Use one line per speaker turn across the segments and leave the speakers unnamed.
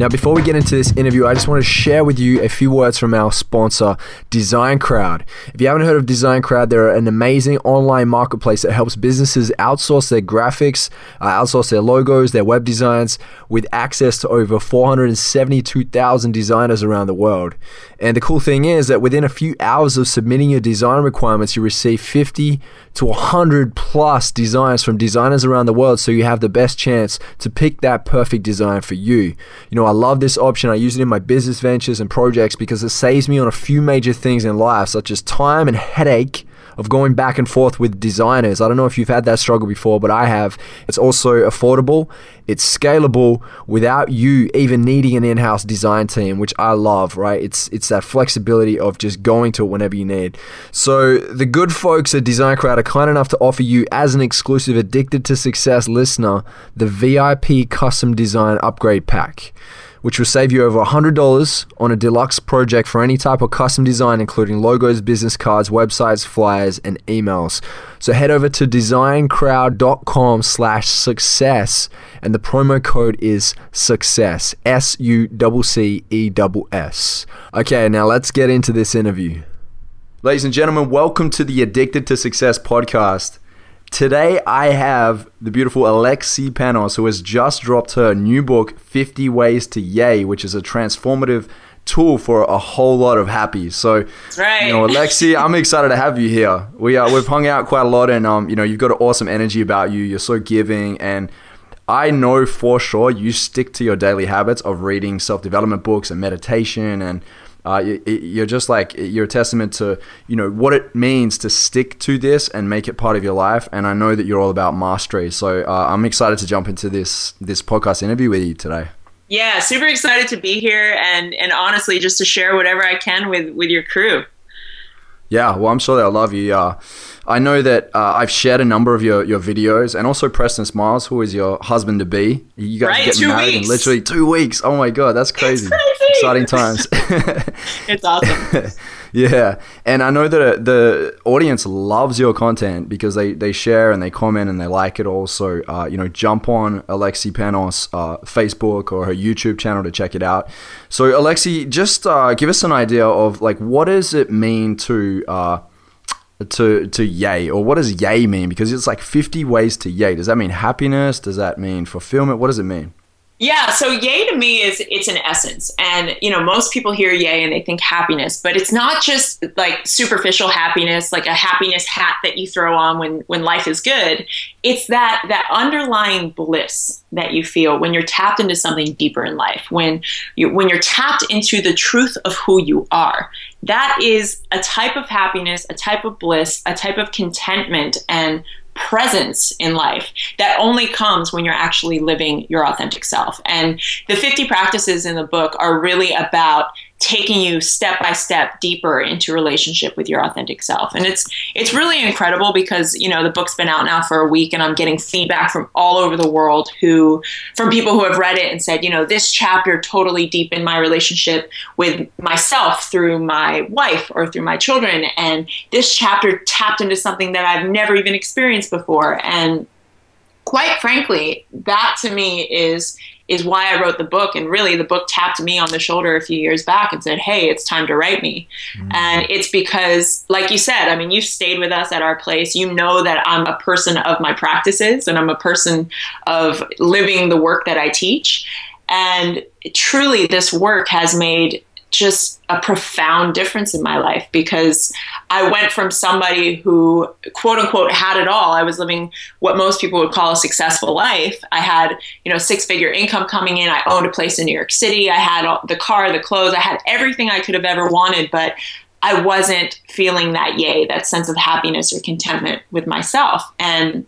Now, before we get into this interview, I just want to share with you a few words from our sponsor, Design Crowd. If you haven't heard of Design Crowd, they're an amazing online marketplace that helps businesses outsource their graphics, uh, outsource their logos, their web designs, with access to over 472,000 designers around the world. And the cool thing is that within a few hours of submitting your design requirements, you receive 50 to 100 plus designs from designers around the world so you have the best chance to pick that perfect design for you. You know, I love this option. I use it in my business ventures and projects because it saves me on a few major things in life, such as time and headache of going back and forth with designers. I don't know if you've had that struggle before, but I have. It's also affordable, it's scalable without you even needing an in-house design team, which I love, right? It's it's that flexibility of just going to it whenever you need. So the good folks at Design Crowd are kind enough to offer you as an exclusive addicted to success listener the VIP custom design upgrade pack which will save you over $100 on a deluxe project for any type of custom design, including logos, business cards, websites, flyers, and emails. So head over to designcrowd.com slash success, and the promo code is success, S-U-C-C-E-S-S. Okay, now let's get into this interview. Ladies and gentlemen, welcome to the Addicted to Success podcast. Today, I have the beautiful Alexi Panos, who has just dropped her new book, 50 Ways to Yay, which is a transformative tool for a whole lot of happy. So,
right.
you know, Alexi, I'm excited to have you here. We are, we've hung out quite a lot, and um, you know, you've got an awesome energy about you. You're so giving, and I know for sure you stick to your daily habits of reading self development books and meditation and uh, you're just like you're a testament to you know what it means to stick to this and make it part of your life. And I know that you're all about mastery. So uh, I'm excited to jump into this this podcast interview with you today.
Yeah, super excited to be here and and honestly just to share whatever I can with with your crew.
Yeah, well, I'm sure they'll love you. Uh, I know that uh, I've shared a number of your, your videos, and also Preston Smiles, who is your husband to be. You guys
right,
are getting married
weeks.
in literally two weeks. Oh my god, that's crazy!
crazy.
Exciting times.
it's awesome.
yeah, and I know that uh, the audience loves your content because they, they share and they comment and they like it. Also, uh, you know, jump on Alexi Panos uh, Facebook or her YouTube channel to check it out. So, Alexi, just uh, give us an idea of like what does it mean to uh, to to yay? Or what does yay mean? Because it's like 50 ways to yay. Does that mean happiness? Does that mean fulfillment? What does it mean
yeah, so yay to me is it's an essence. And you know, most people hear yay and they think happiness, but it's not just like superficial happiness, like a happiness hat that you throw on when when life is good. It's that that underlying bliss that you feel when you're tapped into something deeper in life, when you when you're tapped into the truth of who you are. That is a type of happiness, a type of bliss, a type of contentment and presence in life that only comes when you're actually living your authentic self. And the 50 practices in the book are really about taking you step by step deeper into relationship with your authentic self. And it's it's really incredible because you know the book's been out now for a week and i'm getting feedback from all over the world who from people who have read it and said you know this chapter totally deepened my relationship with myself through my wife or through my children. And this chapter tapped into something that i've never even experienced before. And quite frankly that to me is is why I wrote the book. And really, the book tapped me on the shoulder a few years back and said, Hey, it's time to write me. Mm-hmm. And it's because, like you said, I mean, you stayed with us at our place. You know that I'm a person of my practices and I'm a person of living the work that I teach. And truly, this work has made just a profound difference in my life because I went from somebody who, quote unquote, had it all. I was living what most people would call a successful life. I had, you know, six figure income coming in. I owned a place in New York City. I had the car, the clothes. I had everything I could have ever wanted, but I wasn't feeling that yay, that sense of happiness or contentment with myself. And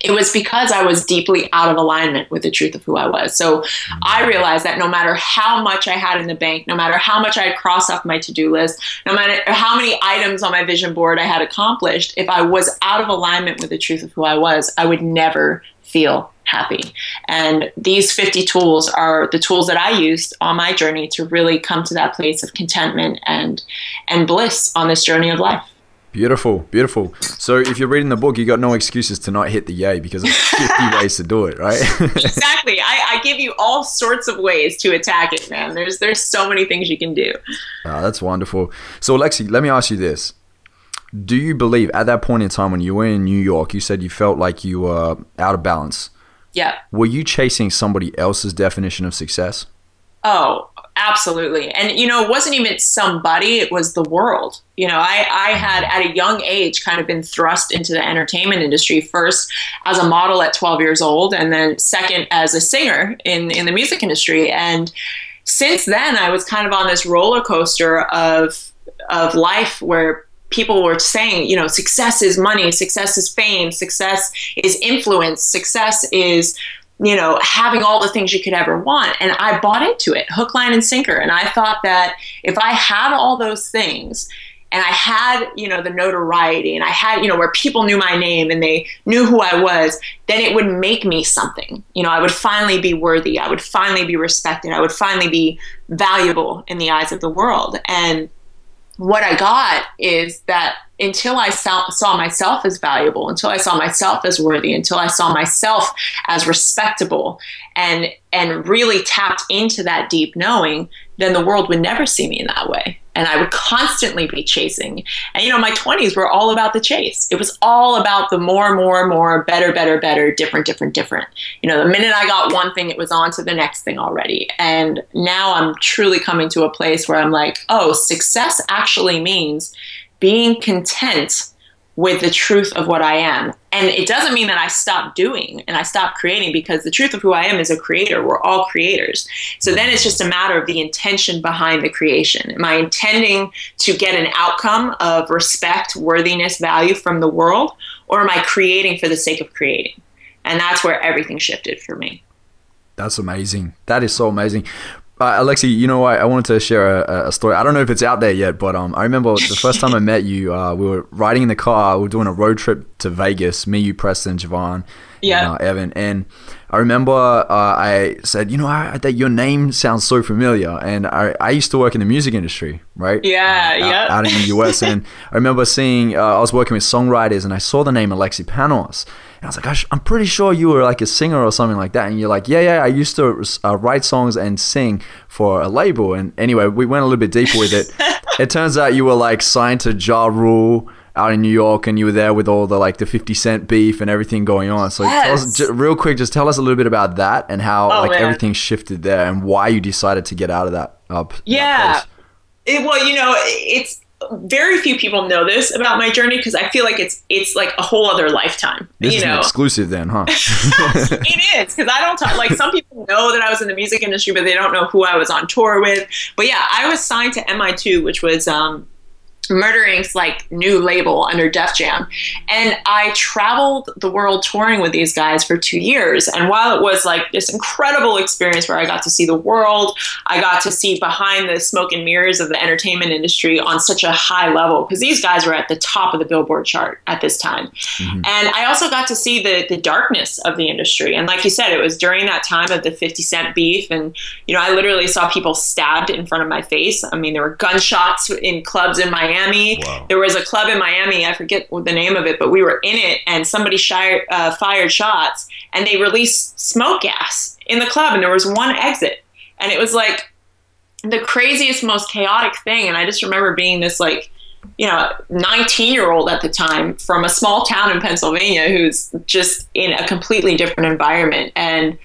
it was because I was deeply out of alignment with the truth of who I was. So I realized that no matter how much I had in the bank, no matter how much I had crossed off my to do list, no matter how many items on my vision board I had accomplished, if I was out of alignment with the truth of who I was, I would never feel happy. And these 50 tools are the tools that I used on my journey to really come to that place of contentment and and bliss on this journey of life.
Beautiful, beautiful. So if you're reading the book, you got no excuses to not hit the yay because there's 50 ways to do it, right?
exactly. I, I, give you all sorts of ways to attack it, man. There's there's so many things you can do.
Oh, that's wonderful. So Alexi, let me ask you this. Do you believe at that point in time when you were in New York, you said you felt like you were out of balance?
Yeah.
Were you chasing somebody else's definition of success?
Oh, absolutely. And you know, it wasn't even somebody, it was the world. You know, I, I had at a young age kind of been thrust into the entertainment industry first as a model at 12 years old and then second as a singer in, in the music industry. And since then I was kind of on this roller coaster of of life where people were saying, you know, success is money, success is fame, success is influence, success is, you know, having all the things you could ever want. And I bought into it, hook, line, and sinker. And I thought that if I had all those things, and I had, you know, the notoriety and I had, you know, where people knew my name and they knew who I was, then it would make me something. You know, I would finally be worthy. I would finally be respected. I would finally be valuable in the eyes of the world. And what I got is that until I saw, myself as valuable, until I saw myself as worthy, until I saw myself as respectable and and really tapped into that deep knowing, then the world would never see me in that way. And I would constantly be chasing. And you know, my 20s were all about the chase. It was all about the more, more, more, better, better, better, different, different, different. You know, the minute I got one thing, it was on to the next thing already. And now I'm truly coming to a place where I'm like, oh, success actually means being content with the truth of what I am. And it doesn't mean that I stop doing and I stop creating because the truth of who I am is a creator. We're all creators. So then it's just a matter of the intention behind the creation. Am I intending to get an outcome of respect, worthiness, value from the world? Or am I creating for the sake of creating? And that's where everything shifted for me.
That's amazing. That is so amazing. Uh, Alexi, you know, I, I wanted to share a, a, story. I don't know if it's out there yet, but um, I remember the first time I met you, uh, we were riding in the car. We were doing a road trip to Vegas. Me, you, Preston, Javon,
yeah,
and, uh, Evan. And I remember uh, I said, you know, I, that your name sounds so familiar. And I, I used to work in the music industry, right?
Yeah,
uh,
yeah.
Out, out, in the US. and I remember seeing, uh, I was working with songwriters and I saw the name Alexi Panos. And I was like, I'm pretty sure you were like a singer or something like that. And you're like, yeah, yeah, I used to uh, write songs and sing for a label. And anyway, we went a little bit deeper with it. it turns out you were like signed to Ja Rule out in New York and you were there with all the like the 50 cent beef and everything going on. So
yes.
us, j- real quick, just tell us a little bit about that and how oh, like man. everything shifted there and why you decided to get out of that. Uh,
yeah.
That
it, well, you know, it's very few people know this about my journey because I feel like it's it's like a whole other lifetime.
This
you
is
know?
exclusive then, huh?
it is because I don't talk like some people know that I was in the music industry, but they don't know who I was on tour with. But yeah, I was signed to MI2, which was um, Murder Inc.'s like new label under Def Jam. And I traveled the world touring with these guys for two years. And while it was like this incredible experience where I got to see the world, I got to see behind the smoke and mirrors of the entertainment industry on such a high level, because these guys were at the top of the Billboard chart at this time. Mm-hmm. And I also got to see the, the darkness of the industry. And like you said, it was during that time of the 50 Cent beef. And, you know, I literally saw people stabbed in front of my face. I mean, there were gunshots in clubs in Miami Miami. Wow. There was a club in Miami, I forget the name of it, but we were in it and somebody shy, uh, fired shots and they released smoke gas in the club and there was one exit. And it was like the craziest, most chaotic thing. And I just remember being this like, you know, 19 year old at the time from a small town in Pennsylvania who's just in a completely different environment. And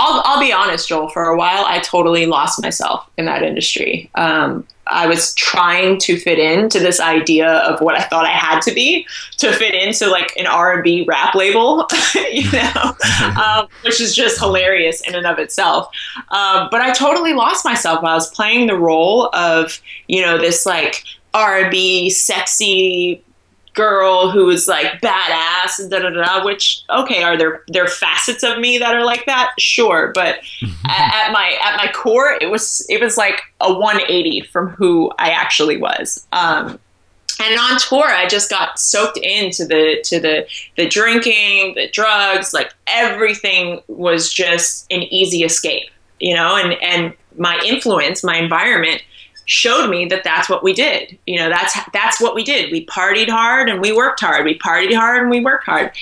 I'll, I'll be honest, Joel, for a while, I totally lost myself in that industry. Um, I was trying to fit into this idea of what I thought I had to be to fit into like an R&B rap label, you know, um, which is just hilarious in and of itself. Um, but I totally lost myself while I was playing the role of, you know, this like R&B sexy girl who was like badass and da da da. Which okay, are there there facets of me that are like that? Sure, but at, at, my at my core, it was it was like a 180 from who I actually was. Um, and on tour i just got soaked into the to the the drinking the drugs like everything was just an easy escape you know and and my influence my environment showed me that that's what we did. You know that's that's what we did. We partied hard and we worked hard. We partied hard and we worked hard.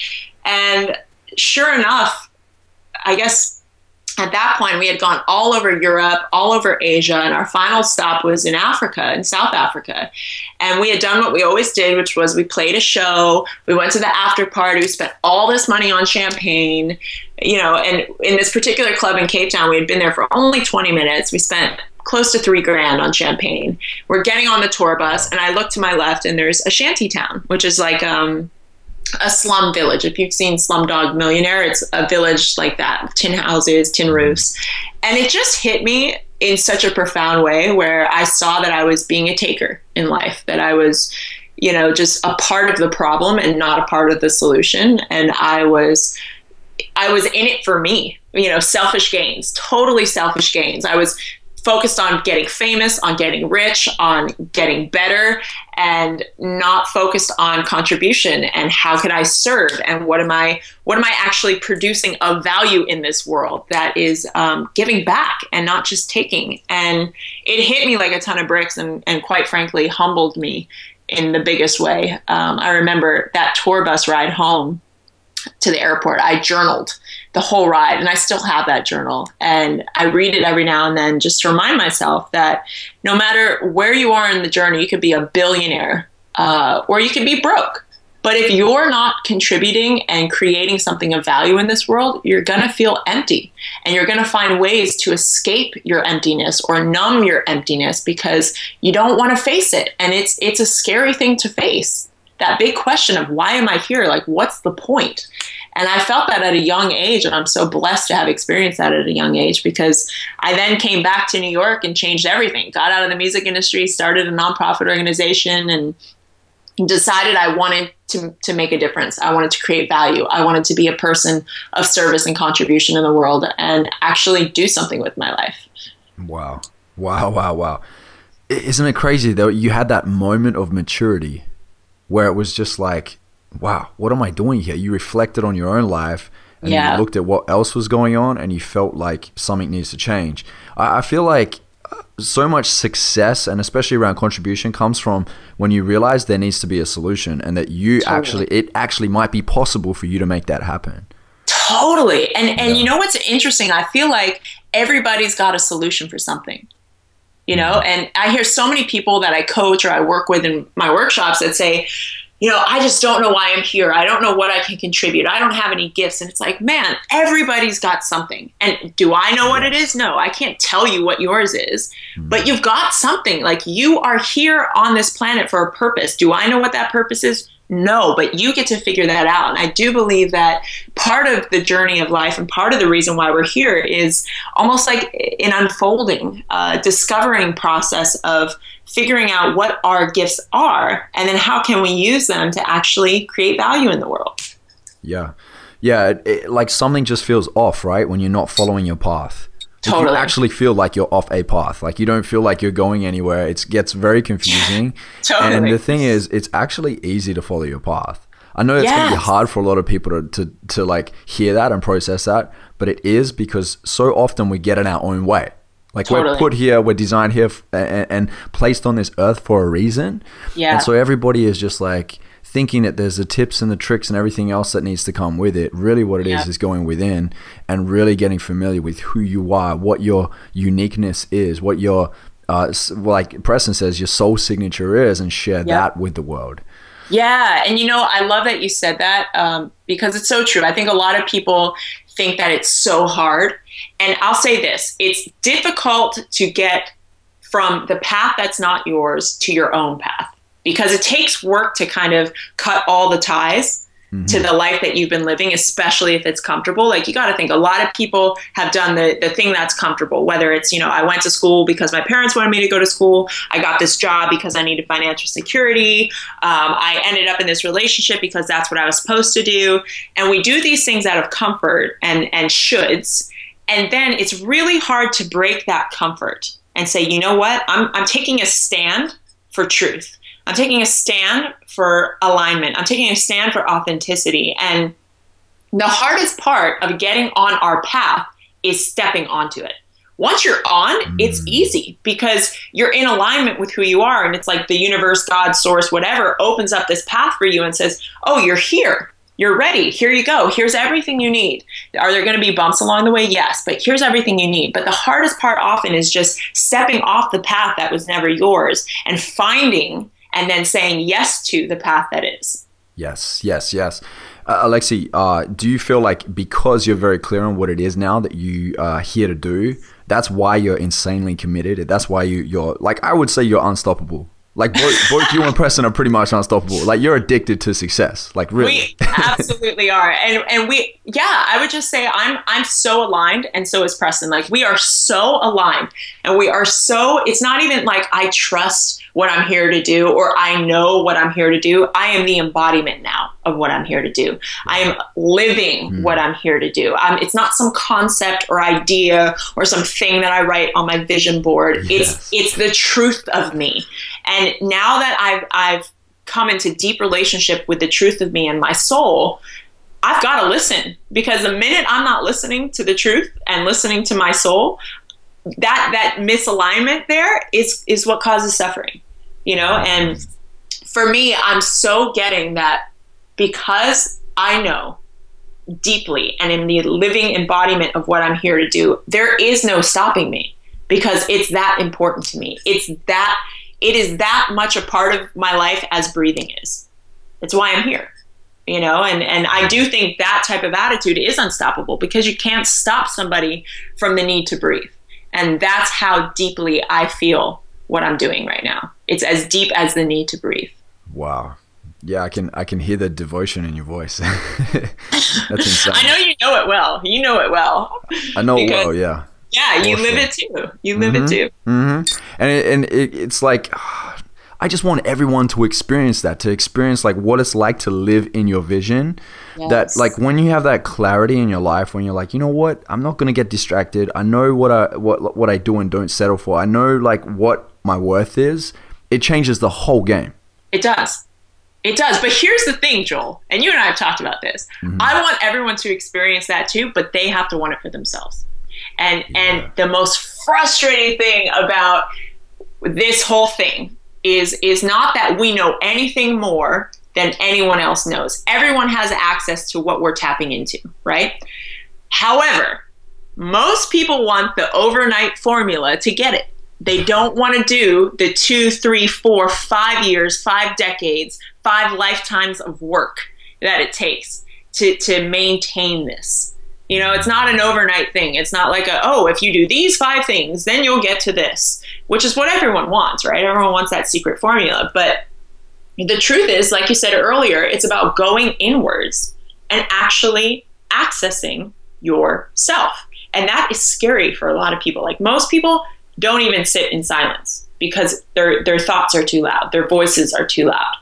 And sure enough i guess at that point, we had gone all over Europe, all over Asia, and our final stop was in Africa, in South Africa. And we had done what we always did, which was we played a show, we went to the after party, we spent all this money on champagne, you know, and in this particular club in Cape Town, we had been there for only 20 minutes. We spent close to three grand on champagne. We're getting on the tour bus, and I look to my left, and there's a shanty town, which is like, um, a slum village. If you've seen Slumdog Millionaire, it's a village like that tin houses, tin roofs. And it just hit me in such a profound way where I saw that I was being a taker in life, that I was, you know, just a part of the problem and not a part of the solution. And I was. I was in it for me, you know, selfish gains, totally selfish gains. I was focused on getting famous, on getting rich, on getting better, and not focused on contribution and how can I serve and what am I what am I actually producing of value in this world that is um, giving back and not just taking. And it hit me like a ton of bricks and, and quite frankly humbled me in the biggest way. Um, I remember that tour bus ride home to the airport. I journaled the whole ride and I still have that journal and I read it every now and then just to remind myself that no matter where you are in the journey, you could be a billionaire uh, or you could be broke. But if you're not contributing and creating something of value in this world, you're going to feel empty and you're going to find ways to escape your emptiness or numb your emptiness because you don't want to face it. And it's, it's a scary thing to face. That big question of why am I here? Like, what's the point? And I felt that at a young age, and I'm so blessed to have experienced that at a young age because I then came back to New York and changed everything. Got out of the music industry, started a nonprofit organization, and decided I wanted to, to make a difference. I wanted to create value. I wanted to be a person of service and contribution in the world and actually do something with my life.
Wow. Wow, wow, wow. Isn't it crazy though? You had that moment of maturity where it was just like, wow, what am I doing here? You reflected on your own life and yeah. you looked at what else was going on and you felt like something needs to change. I, I feel like uh, so much success and especially around contribution comes from when you realize there needs to be a solution and that you totally. actually it actually might be possible for you to make that happen
totally and and yeah. you know what's interesting i feel like everybody's got a solution for something you know mm-hmm. and i hear so many people that i coach or i work with in my workshops that say you know, I just don't know why I'm here. I don't know what I can contribute. I don't have any gifts. And it's like, man, everybody's got something. And do I know what it is? No, I can't tell you what yours is, hmm. but you've got something. Like you are here on this planet for a purpose. Do I know what that purpose is? No, but you get to figure that out. And I do believe that part of the journey of life and part of the reason why we're here is almost like an unfolding, uh, discovering process of figuring out what our gifts are and then how can we use them to actually create value in the world.
Yeah. Yeah. It, it, like something just feels off, right? When you're not following your path.
Totally.
You actually feel like you're off a path. Like you don't feel like you're going anywhere. It gets very confusing.
totally.
And the thing is, it's actually easy to follow your path. I know it's yes. going to be hard for a lot of people to, to, to like hear that and process that, but it is because so often we get in our own way. Like totally. we're put here, we're designed here f- and, and, placed on this earth for a reason.
Yeah.
And so everybody is just like thinking that there's the tips and the tricks and everything else that needs to come with it. Really, what it yeah. is is going within and really getting familiar with who you are, what your uniqueness is, what your uh, like Preston says, your soul signature is, and share that with the world.
Yeah, and you know, I love that you said that um, because it's so true. I think a lot of people think that it's so hard. And I'll say this it's difficult to get from the path that's not yours to your own path because it takes work to kind of cut all the ties. to the life that you've been living, especially if it's comfortable. Like you got to think a lot of people have done the, the thing that's comfortable, whether it's, you know, I went to school because my parents wanted me to go to school. I got this job because I needed financial security. Um, I ended up in this relationship because that's what I was supposed to do. And we do these things out of comfort and, and shoulds. And then it's really hard to break that comfort and say, you know what, I'm, I'm taking a stand for truth. I'm taking a stand for alignment. I'm taking a stand for authenticity. And the hardest part of getting on our path is stepping onto it. Once you're on, mm. it's easy because you're in alignment with who you are. And it's like the universe, God, source, whatever opens up this path for you and says, Oh, you're here. You're ready. Here you go. Here's everything you need. Are there going to be bumps along the way? Yes, but here's everything you need. But the hardest part often is just stepping off the path that was never yours and finding and then saying yes to the path that is.
Yes, yes, yes. Uh, Alexi, uh, do you feel like because you're very clear on what it is now that you are here to do, that's why you're insanely committed? That's why you, you're like, I would say you're unstoppable. Like both, both you and Preston are pretty much unstoppable. Like you're addicted to success. Like really,
we absolutely are. And and we, yeah, I would just say I'm I'm so aligned, and so is Preston. Like we are so aligned, and we are so. It's not even like I trust what I'm here to do or I know what I'm here to do. I am the embodiment now of what I'm here to do. I am living mm. what I'm here to do. Um, it's not some concept or idea or some thing that I write on my vision board. Yes. It's it's the truth of me. And now that I've I've come into deep relationship with the truth of me and my soul, I've got to listen because the minute I'm not listening to the truth and listening to my soul, that that misalignment there is is what causes suffering you know? And for me i'm so getting that because i know deeply and in the living embodiment of what i'm here to do there is no stopping me because it's that important to me. It's that it is that much a part of my life as breathing is. It's why i'm here you know? And and i do think that type of attitude is unstoppable because you can't stop somebody from the need to breathe and that's how deeply i feel what i'm doing right now it's as deep as the need to breathe.
Wow. Yeah, I can I can hear the devotion in your voice. That's insane.
I know you know it well. You know it well.
I know it well. Yeah.
Yeah, you live it too. You live mm-hmm. it too.
Mm-hmm. And it, and it, it's like I just want everyone to experience that, to experience like what it's like to live in your vision. Yes. That like when you have that clarity in your life, when you're like, you know what, I'm not gonna get distracted. I know what I what what I do and don't settle for. I know like what my worth is, it changes the whole game.
It does. It does. But here's the thing, Joel, and you and I have talked about this. Mm-hmm. I want everyone to experience that too, but they have to want it for themselves. And yeah. and the most frustrating thing about this whole thing is is not that we know anything more than anyone else knows. Everyone has access to what we're tapping into, right? However, most people want the overnight formula to get it. They don't want to do the two, three, four, five years, five decades, five lifetimes of work that it takes to, to maintain this. You know, it's not an overnight thing. It's not like a, oh, if you do these five things, then you'll get to this, which is what everyone wants, right? Everyone wants that secret formula. But the truth is, like you said earlier, it's about going inwards and actually accessing yourself. And that is scary for a lot of people. Like most people don't even sit in silence because their their thoughts are too loud, their voices are too loud.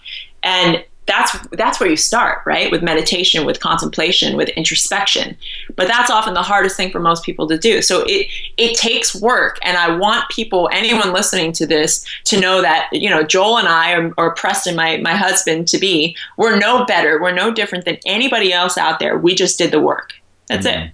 And that's that's where you start, right? With meditation, with contemplation, with introspection. But that's often the hardest thing for most people to do. So it it takes work, and I want people, anyone listening to this, to know that you know Joel and I, or, or Preston, my my husband to be, we're no better, we're no different than anybody else out there. We just did the work. That's mm-hmm. it.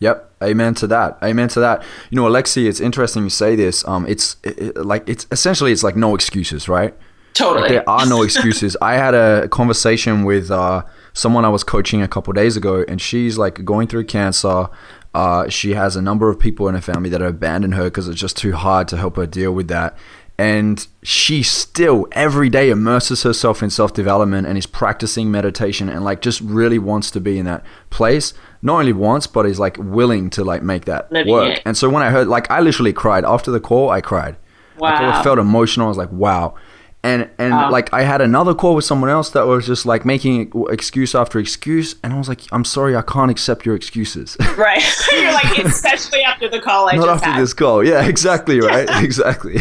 Yep. Amen to that. Amen to that. You know, Alexi, it's interesting you say this. Um, it's it, like it's essentially it's like no excuses, right?
Totally.
Like, there are no excuses. I had a conversation with uh, someone I was coaching a couple days ago, and she's like going through cancer. Uh, she has a number of people in her family that have abandoned her because it's just too hard to help her deal with that and she still every day immerses herself in self-development and is practicing meditation and like just really wants to be in that place not only wants but is like willing to like make that Living work it. and so when i heard like i literally cried after the call i cried
wow
like, i felt emotional i was like wow
and and
Oh.
like I had another call with someone else that was just like making excuse after excuse, and I was like, I'm sorry, I can't accept your excuses.
Right. You're like, especially after the call I
Not
just
after
had.
this call. Yeah, exactly right. exactly.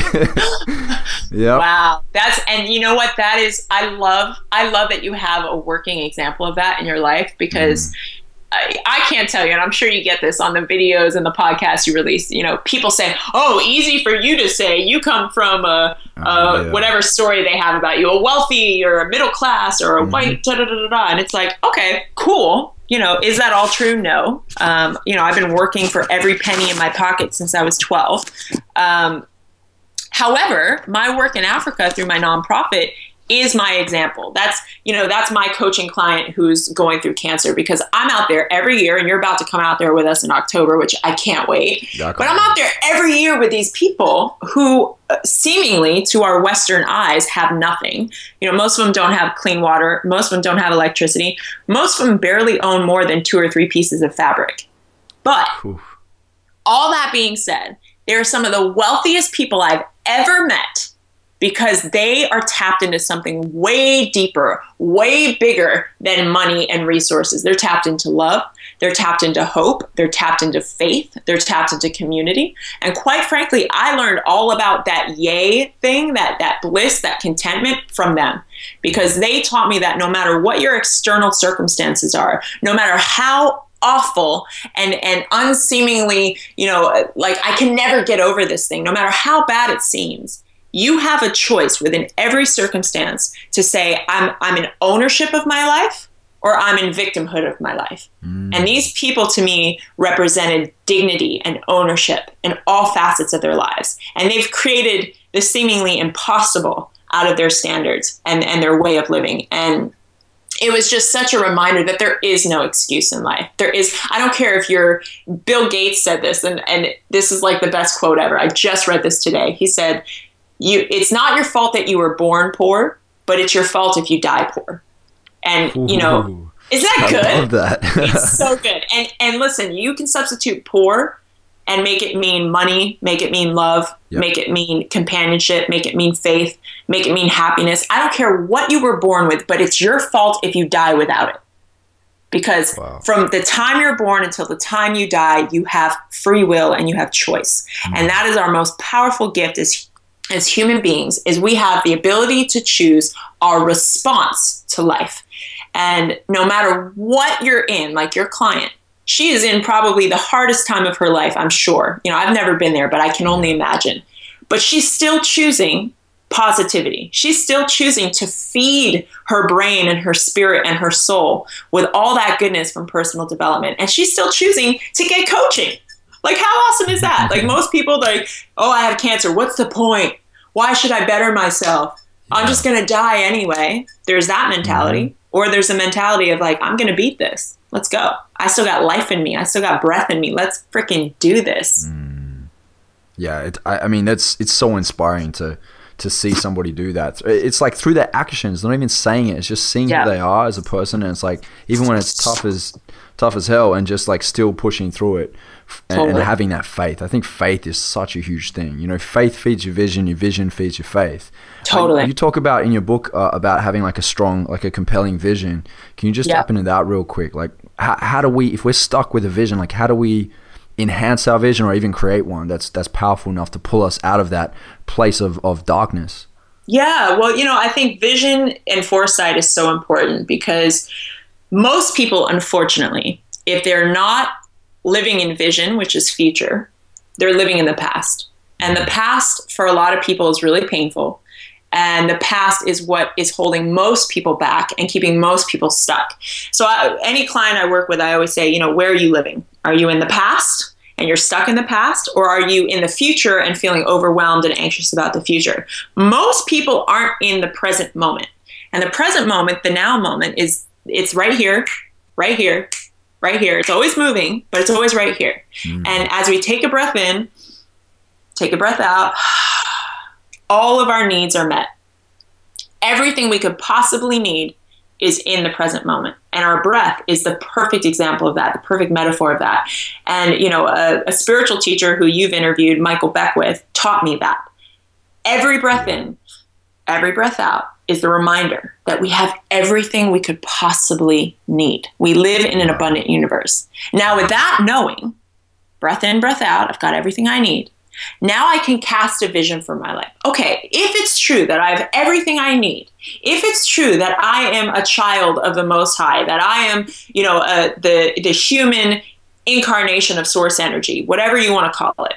yeah.
Wow. That's and you know what that is I love I love that you have a working example of that in your life because mm. I, I can't tell you, and I'm sure you get this on the videos and the podcasts you release. You know, people say, "Oh, easy for you to say. You come from a, a
Oh, yeah.
whatever story they have about you, a wealthy or a middle class or a white da da da da da." And it's like, okay, cool. You know, is that all true? No. Um, you know, I've been working for every penny in my pocket since I was 12. Um, However, my work in Africa through my nonprofit is my example. That's, you know, that's my coaching client who's going through cancer because I'm out there every year and you're about to come out there with us in October, which I can't wait. But I'm out there every year with these people who uh, seemingly to our western eyes have nothing. You know, most of them don't have clean water, most of them don't have electricity. Most of them barely own more than two or three pieces of fabric. But
Oof.
all that being said, they are some of the wealthiest people I've ever met because they are tapped into something way deeper, way bigger than money and resources. They're tapped into love, they're tapped into hope, they're tapped into faith, they're tapped into community. And quite frankly, I learned all about that yay thing, that that bliss, that contentment from them because they taught me that no matter what your external circumstances are, no matter how awful and and unseemingly you know like i can never get over this thing no matter how bad it seems you have a choice within every circumstance to say i'm i'm in ownership of my life or i'm in victimhood of my life mm. and these people to me represented dignity and ownership in all facets of their lives and they've created the seemingly impossible out of their standards and and their way of living and it was just such a reminder that there is no excuse in life. There is, I don't care if you're, Bill Gates said this, and, and this is like the best quote ever. I just read this today. He said, you, It's not your fault that you were born poor, but it's your fault if you die poor. And, you know, isn't that
I
good?
love that.
it's so good. And and listen, you can substitute poor and make it mean money, make it mean love,
Yep.
make it mean companionship, make it mean faith, make it mean happiness. I don't care what you were born with, but it's your fault if you die without it. Because
Wow.
from the time you're born until the time you die, you have free will and you have choice. Hmm. And that is our most powerful gift as as human beings is we have the ability to choose our response to life. And no matter what you're in, like your client, she is in probably the hardest time of her life, I'm sure. You know, I've never been there, but I can only imagine. But she's still choosing positivity. She's still choosing to feed her brain and her spirit and her soul with all that goodness from personal development. And she's still choosing to get coaching. Like, how awesome is that? Like, most people, like, oh, I have cancer. What's the point? Why should I better myself? I'm just going to die anyway. There's that mentality. Mm-hmm. Or there's a mentality of, like, I'm going to beat this. Let's go. I still got life in me. I still got breath in me. Let's freaking do this. Mm.
yeah, it, I, I mean that's it's so inspiring to to see somebody do that. It's like through their actions, not even saying it. It's just seeing
Yeah.
who they are as a person, and it's like even when it's tough as tough as hell, and just like still pushing through it, and, and having that faith. I think faith is such a huge thing. You know, faith feeds your vision, your vision feeds your faith.
Totally.
Like, you talk about in your book uh, about having like a strong, like a compelling vision. Can you just
Yeah.
tap into that real quick? Like, how, how do we, if we're stuck with a vision, like how do we enhance our vision or even create one that's that's powerful enough to pull us out of that place of, of darkness?
Yeah, well, you know, I think vision and foresight is so important because most people, unfortunately, if they're not living in vision, which is future, they're living in the past. And the past for a lot of people is really painful. And the past is what is holding most people back and keeping most people stuck. So, I, any client I work with, I always say, you know, where are you living? Are you in the past and you're stuck in the past, or are you in the future and feeling overwhelmed and anxious about the future? Most people aren't in the present moment. And the present moment, the now moment, is it's right here, right here, right here. It's always moving, but it's always right here. Hmm. And as we take a breath in, take a breath out, all of our needs are met. Everything we could possibly need is in the present moment. And our breath is the perfect example of that, the perfect metaphor of that. And, you know, a, a spiritual teacher who you've interviewed, Michael Beckwith, taught me that. Every breath in, every breath out is the reminder that we have everything we could possibly need. We live in an abundant universe. Now, with that knowing, breath in, breath out, I've got everything I need. Now I can cast a vision for my life. Okay, if it's true that I have everything I need, if it's true that I am a child of the Most High, that I am, you know, uh, the the human incarnation of Source energy, whatever you want to call it,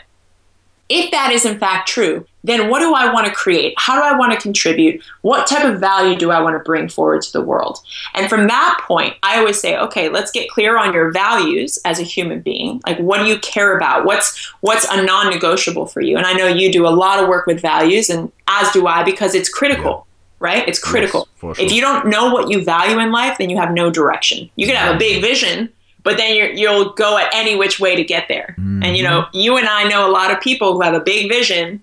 if that is in fact true, then what do I want to create? How do I want to contribute? What type of value do I want to bring forward to the world? And from that point, I always say, okay, let's get clear on your values as a human being. Like what do you care about? What's what's a non-negotiable for you? And I know you do a lot of work with values and as do I because it's critical. Yeah. Right? It's critical. Yes, sure. If you don't know what you value in life, then you have no direction. You can have a big vision, but then you will go at any which way to get there. Mm-hmm. And you know, you and I know a lot of people who have a big vision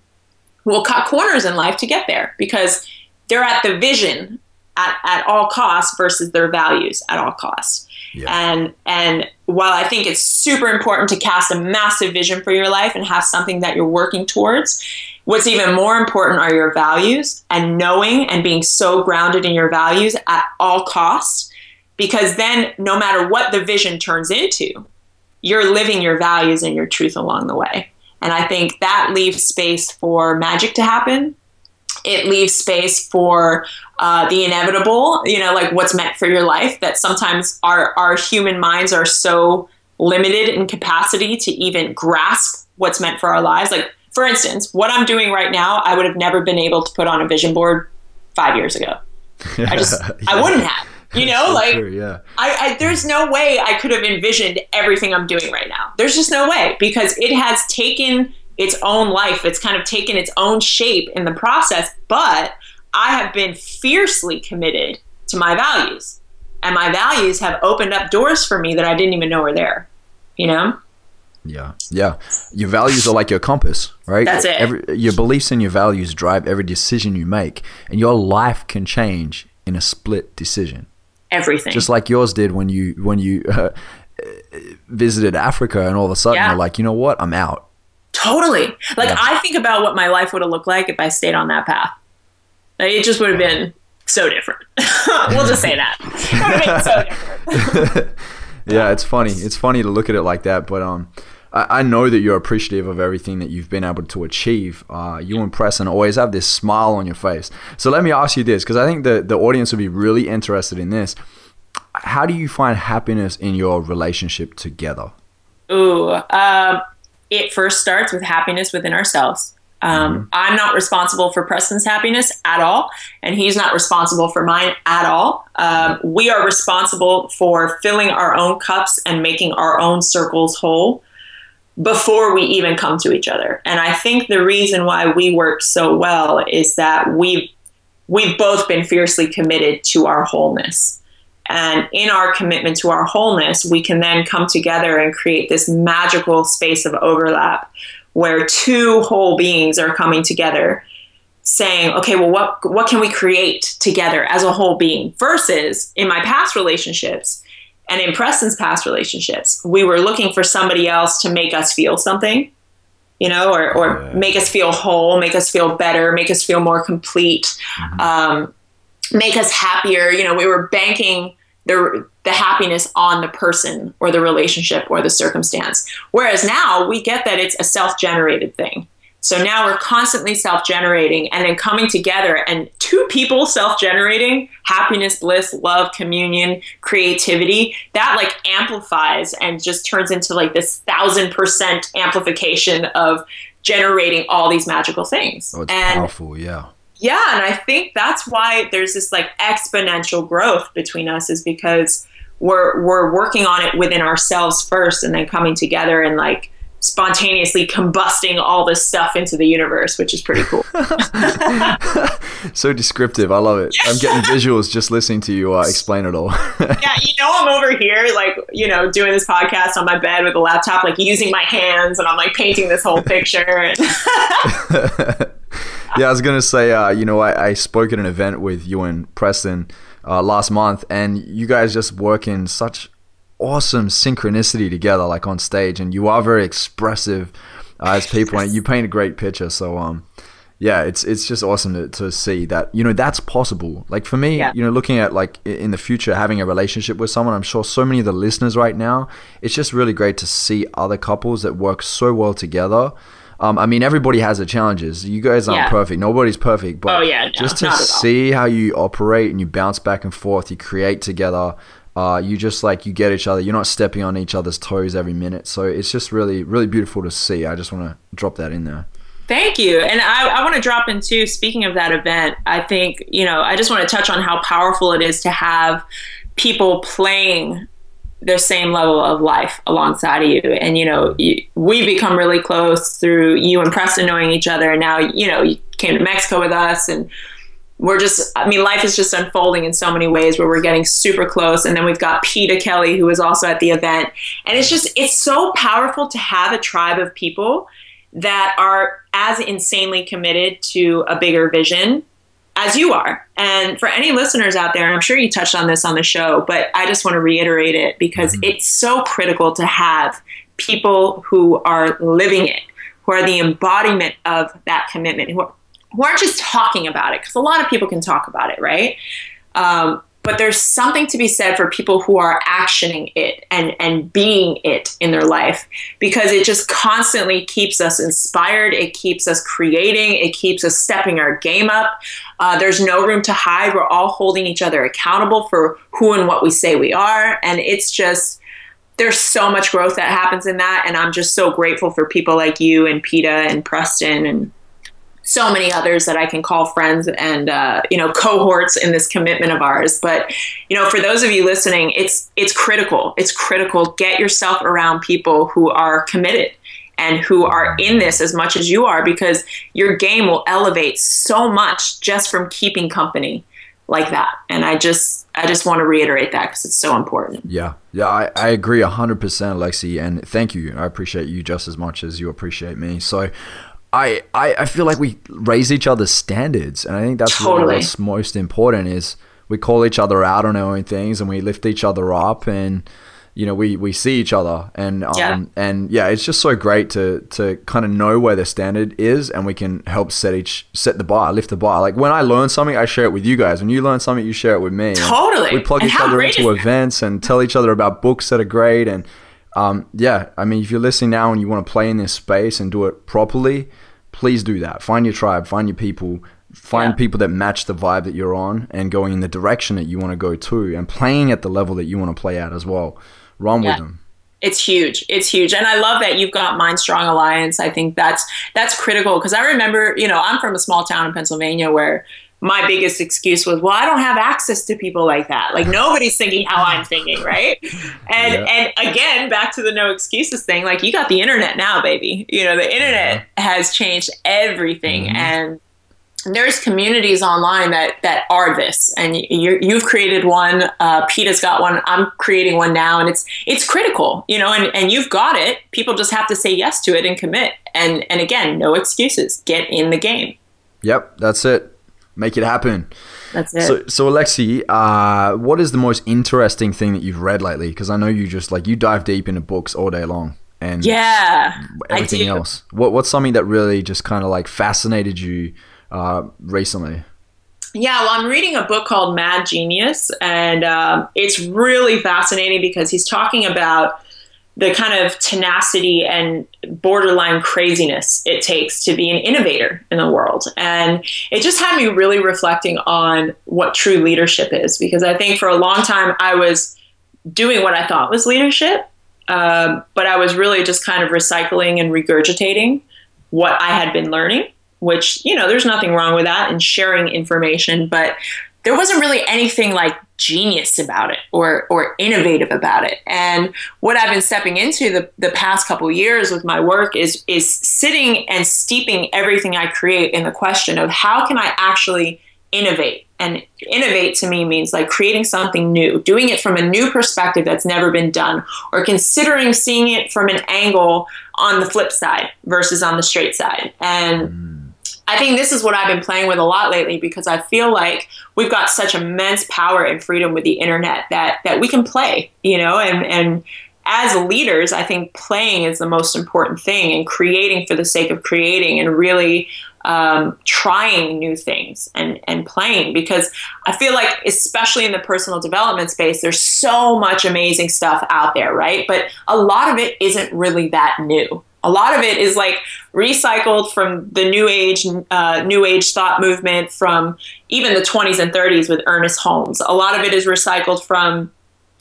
will cut corners in life to get there because they're at the vision at, at all costs versus their values at all costs. Yeah. And and while I think it's super important to cast a massive vision for your life and have something that you're working towards, what's even more important are your values and knowing and being so grounded in your values at all costs because then no matter what the vision turns into, you're living your values and your truth along the way. And I think that leaves space for magic to happen. It leaves space for uh, the inevitable, you know, like what's meant for your life. That sometimes our, our human minds are so limited in capacity to even grasp what's meant for our lives. Like, for instance, what I'm doing right now, I would have never been able to put on a vision board five years ago. I just, yeah. I wouldn't have. You know, so like true, yeah. I, I, there's no way I could have envisioned everything I'm doing right now. There's just no way because it has taken its own life. It's kind of taken its own shape in the process, but I have been fiercely committed to my values. And my values have opened up doors for me that I didn't even know were there. You know?
Yeah. Yeah. Your values are like your compass, right?
That's it.
Every, your beliefs and your values drive every decision you make, and your life can change in a split decision
everything.
Just like yours did when you when you uh, visited Africa, and all of a sudden yeah. you're like, you know what, I'm out.
Totally. Like yeah. I think about what my life would have looked like if I stayed on that path. Like, it just would have been so different. we'll just say that.
so yeah, it's funny. It's funny to look at it like that, but um, I, I know that you're appreciative of everything that you've been able to achieve. Uh, you and always have this smile on your face. So let me ask you this, because I think the, the audience would be really interested in this. How do you find happiness in your relationship together?
Ooh, um, it first starts with happiness within ourselves. Um, mm-hmm. I'm not responsible for Preston's happiness at all, and he's not responsible for mine at all. Um, we are responsible for filling our own cups and making our own circles whole before we even come to each other. And I think the reason why we work so well is that we've we've both been fiercely committed to our wholeness. And in our commitment to our wholeness, we can then come together and create this magical space of overlap where two whole beings are coming together saying, okay, well, what, what can we create together as a whole being? Versus in my past relationships, and in Preston's past relationships, we were looking for somebody else to make us feel something, you know, or, or yeah. make us feel whole, make us feel better, make us feel more complete, mm-hmm. um, make us happier. You know, we were banking the, the happiness on the person or the relationship or the circumstance. Whereas now we get that it's a self generated thing. So now we're constantly self generating and then coming together, and two people self generating happiness, bliss, love, communion, creativity that like amplifies and just turns into like this thousand percent amplification of generating all these magical things.
Oh, it's and powerful, yeah.
Yeah, and I think that's why there's this like exponential growth between us is because we're we're working on it within ourselves first and then coming together and like spontaneously combusting all this stuff into the universe, which is pretty cool.
so descriptive. I love it. I'm getting visuals just listening to you uh, explain it all.
yeah, you know, I'm over here, like, you know, doing this podcast on my bed with a laptop, like using my hands, and I'm like painting this whole picture.
yeah, I was going to say, uh, you know, I, I spoke at an event with you and Preston uh, last month, and you guys just work in such awesome synchronicity together, like on stage, and you are very expressive uh, as people, and you paint a great picture. So, um, yeah, it's it's just awesome to, to see that you know that's possible. Like for me,
Yeah.
you know, looking at like in the future having a relationship with someone, I'm sure so many of the listeners right now, it's just really great to see other couples that work so well together. Um, I mean, everybody has their challenges. You guys aren't
Yeah.
perfect. Nobody's perfect. But
Oh, yeah, no,
just to
not at all.
see how you operate and you bounce back and forth, you create together. Uh, you just like you get each other. You're not stepping on each other's toes every minute. So it's just really, really beautiful to see. I just want to drop that in there.
Thank you. And I, I want to drop in too, speaking of that event, I think, you know, I just want to touch on how powerful it is to have people playing their same level of life alongside of you. And, you know, you, we become really close through you and Preston knowing each other. And now, you know, you came to Mexico with us and we're just i mean life is just unfolding in so many ways where we're getting super close. And then we've got peta kelly who was also at the event. And it's just it's so powerful to have a tribe of people that are as insanely committed to a bigger vision as you are. And for any listeners out there i'm sure you touched on this on the show but i just want to reiterate it because mm-hmm. it's so critical to have people who are living it who are the embodiment of that commitment who are who aren't just talking about it because a lot of people can talk about it right? Um, but there's something to be said for people who are actioning it and and being it in their life because it just constantly keeps us inspired it keeps us creating it keeps us stepping our game up. Uh, there's no room to hide. We're all holding each other accountable for who and what we say we are and it's just there's so much growth that happens in that and i'm just so grateful for people like you and peta and preston and so many others that I can call friends and uh, you know cohorts in this commitment of ours. But you know, for those of you listening, it's it's critical. It's critical. Get yourself around people who are committed and who are in this as much as you are, because your game will elevate so much just from keeping company like that. And I just I just want to reiterate that because it's so important.
Yeah, yeah, I, I agree hundred percent, Lexi, and thank you. I appreciate you just as much as you appreciate me. So, I, I I feel like we raise each other's standards, and I think that's really what's most important. Is we call each other out on our own things, and we lift each other up, and you know we we see each other, and um
Yeah.
and yeah, it's just so great to to kind of know where the standard is, and we can help set each set the bar, lift the bar. Like when I learn something, I share it with you guys. When you learn something, you share it with me.
Totally.
We plug
And
each other into events and tell each other about books that are great. And um, yeah, I mean, if you're listening now and you want to play in this space and do it properly, please do that. Find your tribe, find your people, find
Yeah.
people that match the vibe that you're on and going in the direction that you want to go to and playing at the level that you want to play at as well. Run
Yeah.
with them.
it's huge it's huge and i love that you've got mind strong alliance i think that's that's critical because i remember you know i'm from a small town in pennsylvania where my biggest excuse was well i don't have access to people like that. Like nobody's thinking how i'm thinking right? And
Yeah.
and again back to the no excuses thing like you got the internet now baby. You know the internet has changed everything
Mhm.
and there's communities online that that are this and you you've created one uh, Peta's got one I'm creating one now and it's it's critical you know and, and you've got it. People just have to say yes to it and commit. And and again no excuses. Get in the game.
Yep, that's it. Make it happen.
that's it
So, so Alexi, uh, what is the most interesting thing that you've read lately? Because I know you just like you dive deep into books all day long, and
yeah
everything else. What what's something that really just kind of like fascinated you uh, recently?
Yeah, well, I'm reading a book called Mad Genius, and um, it's really fascinating because he's talking about the kind of tenacity and borderline craziness it takes to be an innovator in the world. And it just had me really reflecting on what true leadership is, because I think for a long time I was doing what I thought was leadership, um, but I was really just kind of recycling and regurgitating what I had been learning, which, you know, there's nothing wrong with that and sharing information, but there wasn't really anything like genius about it or or innovative about it. And what I've been stepping into the, the past couple years with my work is is sitting and steeping everything I create in the question of how can I actually innovate? And innovate to me means like creating something new doing it from a new perspective that's never been done or considering seeing it from an angle on the flip side versus on the straight side. And mm. I think this is what I've been playing with a lot lately because I feel like we've got such immense power and freedom with the internet that that we can play, you know, and and as leaders, I think playing is the most important thing and creating for the sake of creating and really um, trying new things and, and playing because I feel like, especially in the personal development space, there's so much amazing stuff out there, right? But a lot of it isn't really that new. A lot of it is like recycled from the new age, uh, new age thought movement from even the 20s and 30s with Ernest Holmes. A lot of it is recycled from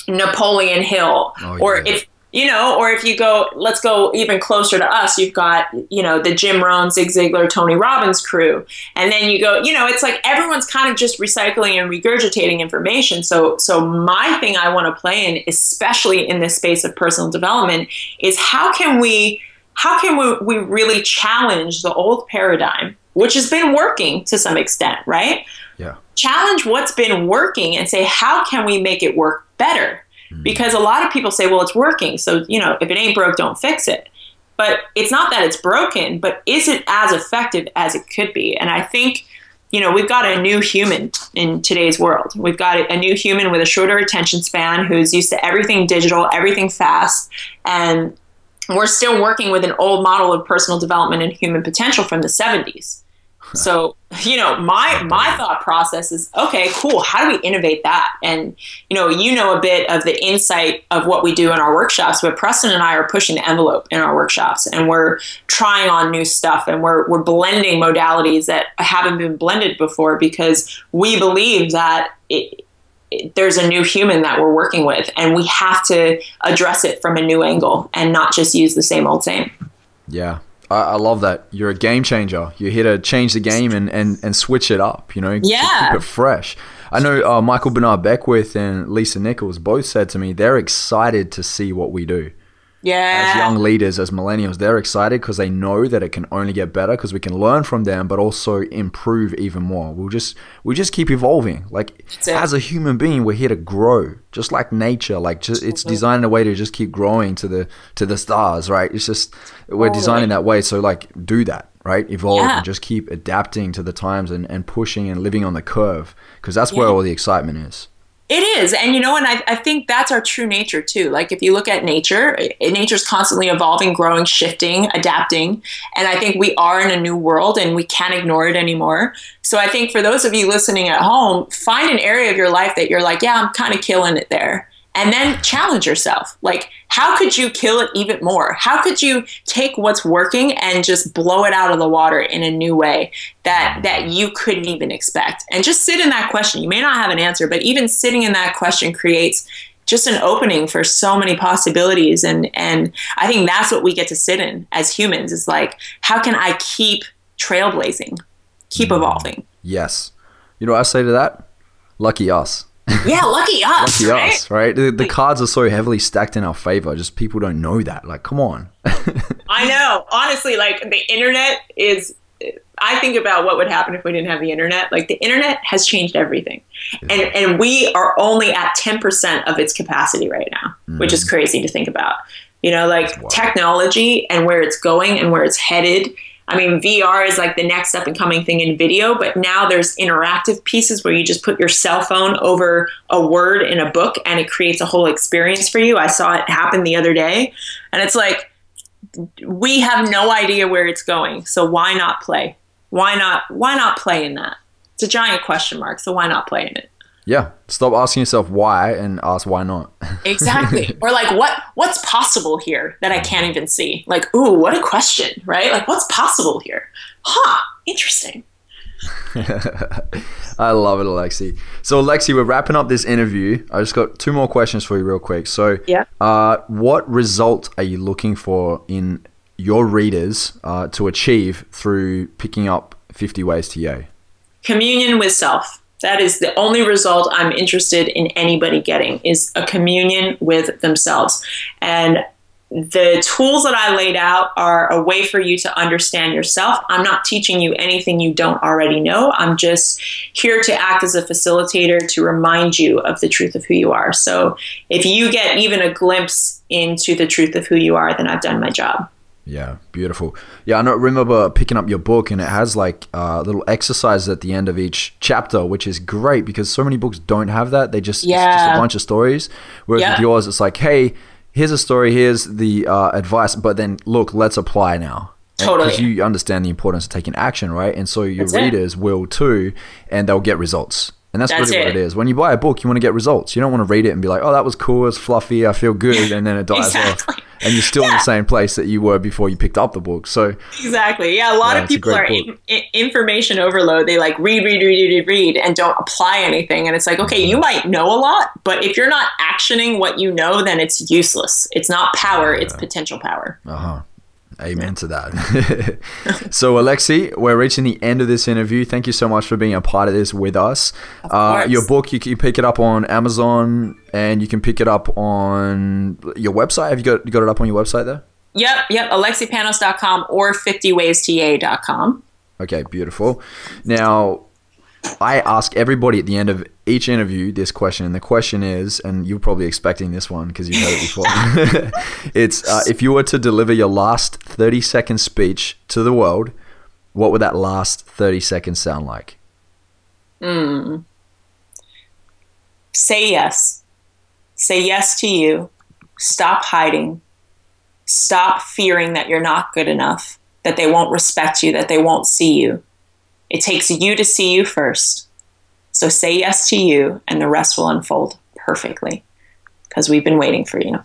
Napoleon Hill,
Oh,
or if you know, or if you go, let's go even closer to us. You've got you know the Jim Rohn, Zig Ziglar, Tony Robbins crew, and then you go, you know, it's like everyone's kind of just recycling and regurgitating information. So, so my thing I want to play in, especially in this space of personal development, is how can we, how can we, we really challenge the old paradigm, which has been working to some extent, right?
Yeah.
challenge what's been working and say how can we make it work better? Hmm. Because a lot of people say well it's working. So you know if it ain't broke don't fix it. But it's not that it's broken but is it as effective as it could be? And i think you know we've got a new human in today's world. We've got a new human with a shorter attention span who's used to everything digital everything fast. And we're still working with an old model of personal development and human potential from the 70s so you know my my thought process is okay cool how do we innovate that? And you know you know a bit of the insight of what we do in our workshops but preston and i are pushing the envelope in our workshops and we're trying on new stuff and we're, we're blending modalities that haven't been blended before because we believe that it, there's a new human that we're working with and we have to address it from a new angle and not just use the same old same
Yeah. I, I love that. You're a game changer. You're here to change the game and, and, and switch it up, you know,
Yeah.
keep it fresh. I know uh, Michael Bernard Beckwith and Lisa Nichols both said to me they're excited to see what we do.
Yeah
As young leaders, as millennials, they're excited because they know that it can only get better because we can learn from them, but also improve even more. We'll just we just keep evolving. Like as a human being, we're here to grow, just like nature. Like just, it's designed in a way to just keep growing to the to the stars, right? It's just we're designing that way. So like do that, right? Evolve
Yeah.
and just keep adapting to the times and, and pushing and living on the curve because that's where all the excitement is.
It is. And you know, and I, I think that's our true nature too. Like if you look at nature, nature's constantly evolving, growing, shifting, adapting. And I think we are in a new world and we can't ignore it anymore. So I think for those of you listening at home, find an area of your life that you're like, yeah, I'm kind of killing it there. And then challenge yourself. Like, how could you kill it even more? How could you take what's working and just blow it out of the water in a new way that that you couldn't even expect? And just sit in that question. You may not have an answer, but even sitting in that question creates just an opening for so many possibilities and and I think that's what we get to sit in as humans is like how can I keep trailblazing? Keep mm-hmm. evolving.
Yes. You know what I say to that? Lucky us.
Yeah, lucky us.
Lucky
right?
us, right? The, the cards are so heavily stacked in our favor. Just people don't know that. Like, come on.
I know. Honestly, like the internet is. I think about what would happen if we didn't have the internet. Like the internet has changed everything, and and we are only at ten percent of its capacity right now, which is mm-hmm. crazy to think about. You know, like technology and where it's going and where it's headed. I mean, VR is like the next up and coming thing in video, but now there's interactive pieces where you just put your cell phone over a word in a book and it creates a whole experience for you. I saw it happen the other day, and it's like we have no idea where it's going. So why not play? Why not why not play in that? It's a giant question mark, so why not play in it?
Yeah. Stop asking yourself why and ask why not.
Exactly. or like what what's possible here that I can't even see? Like, ooh, what a question, right? Like what's possible here? Huh, interesting.
I love it, Alexi. So, Alexi, we're wrapping up this interview. I just got two more questions for you, real quick. So,
Yeah.
uh, what result are you looking for in your readers uh, to achieve through picking up 50 Ways to Yay?
communion with self that is the only result i'm interested in anybody getting is a communion with themselves. And the tools that i laid out are a way for you to understand yourself. I'm not teaching you anything you don't already know. I'm just here to act as a facilitator to remind you of the truth of who you are. So if you get even a glimpse into the truth of who you are then i've done my job
Yeah, beautiful. Yeah, I know, remember picking up your book, and it has like uh, little exercises at the end of each chapter, which is great because so many books don't have that. They just it's just a bunch of stories. Whereas
Yeah.
with yours, it's like, hey, here's a story, here's the uh, advice, but then look, let's apply now.
Totally.
Because you understand the importance of taking action, right? And so your
That's it.
readers will too, and they'll get results. And that's,
That's
really what
it.
it is. When you buy a book, you want to get results. You don't want to read it and be like, oh, that was cool, it's fluffy, I feel good, and then it dies
Exactly.
off. And you're still in the same place that you were before you picked up the book. So,
Exactly. Yeah, a lot
Yeah,
of people are in, in- information overload. They like read, read, read, read, read, and don't apply anything. And it's like, okay, you might know a lot, but if you're not actioning what you know, then it's useless. It's not power; it's potential power.
uh huh. Amen to that. so, Alexi, we're reaching the end of this interview. Thank you so much for being a part of this with us. Uh, your book, you can pick it up on Amazon and you can pick it up on your website. Have you got, you got it up on your website there?
Yep, yep. AlexiPanos.com or 50waystoyay.com.
Okay, beautiful. Now, I ask everybody at the end of each interview this question, and the question is, and you're probably expecting this one because you've heard it before. it's uh, if you were to deliver your last 30 second speech to the world, what would that last 30 seconds sound like?
Say yes. Say yes to you. Stop hiding. Stop fearing that you're not good enough, that they won't respect you, that they won't see you. It takes you to see you first. So say yes to you, and the rest will unfold perfectly because we've been waiting for you.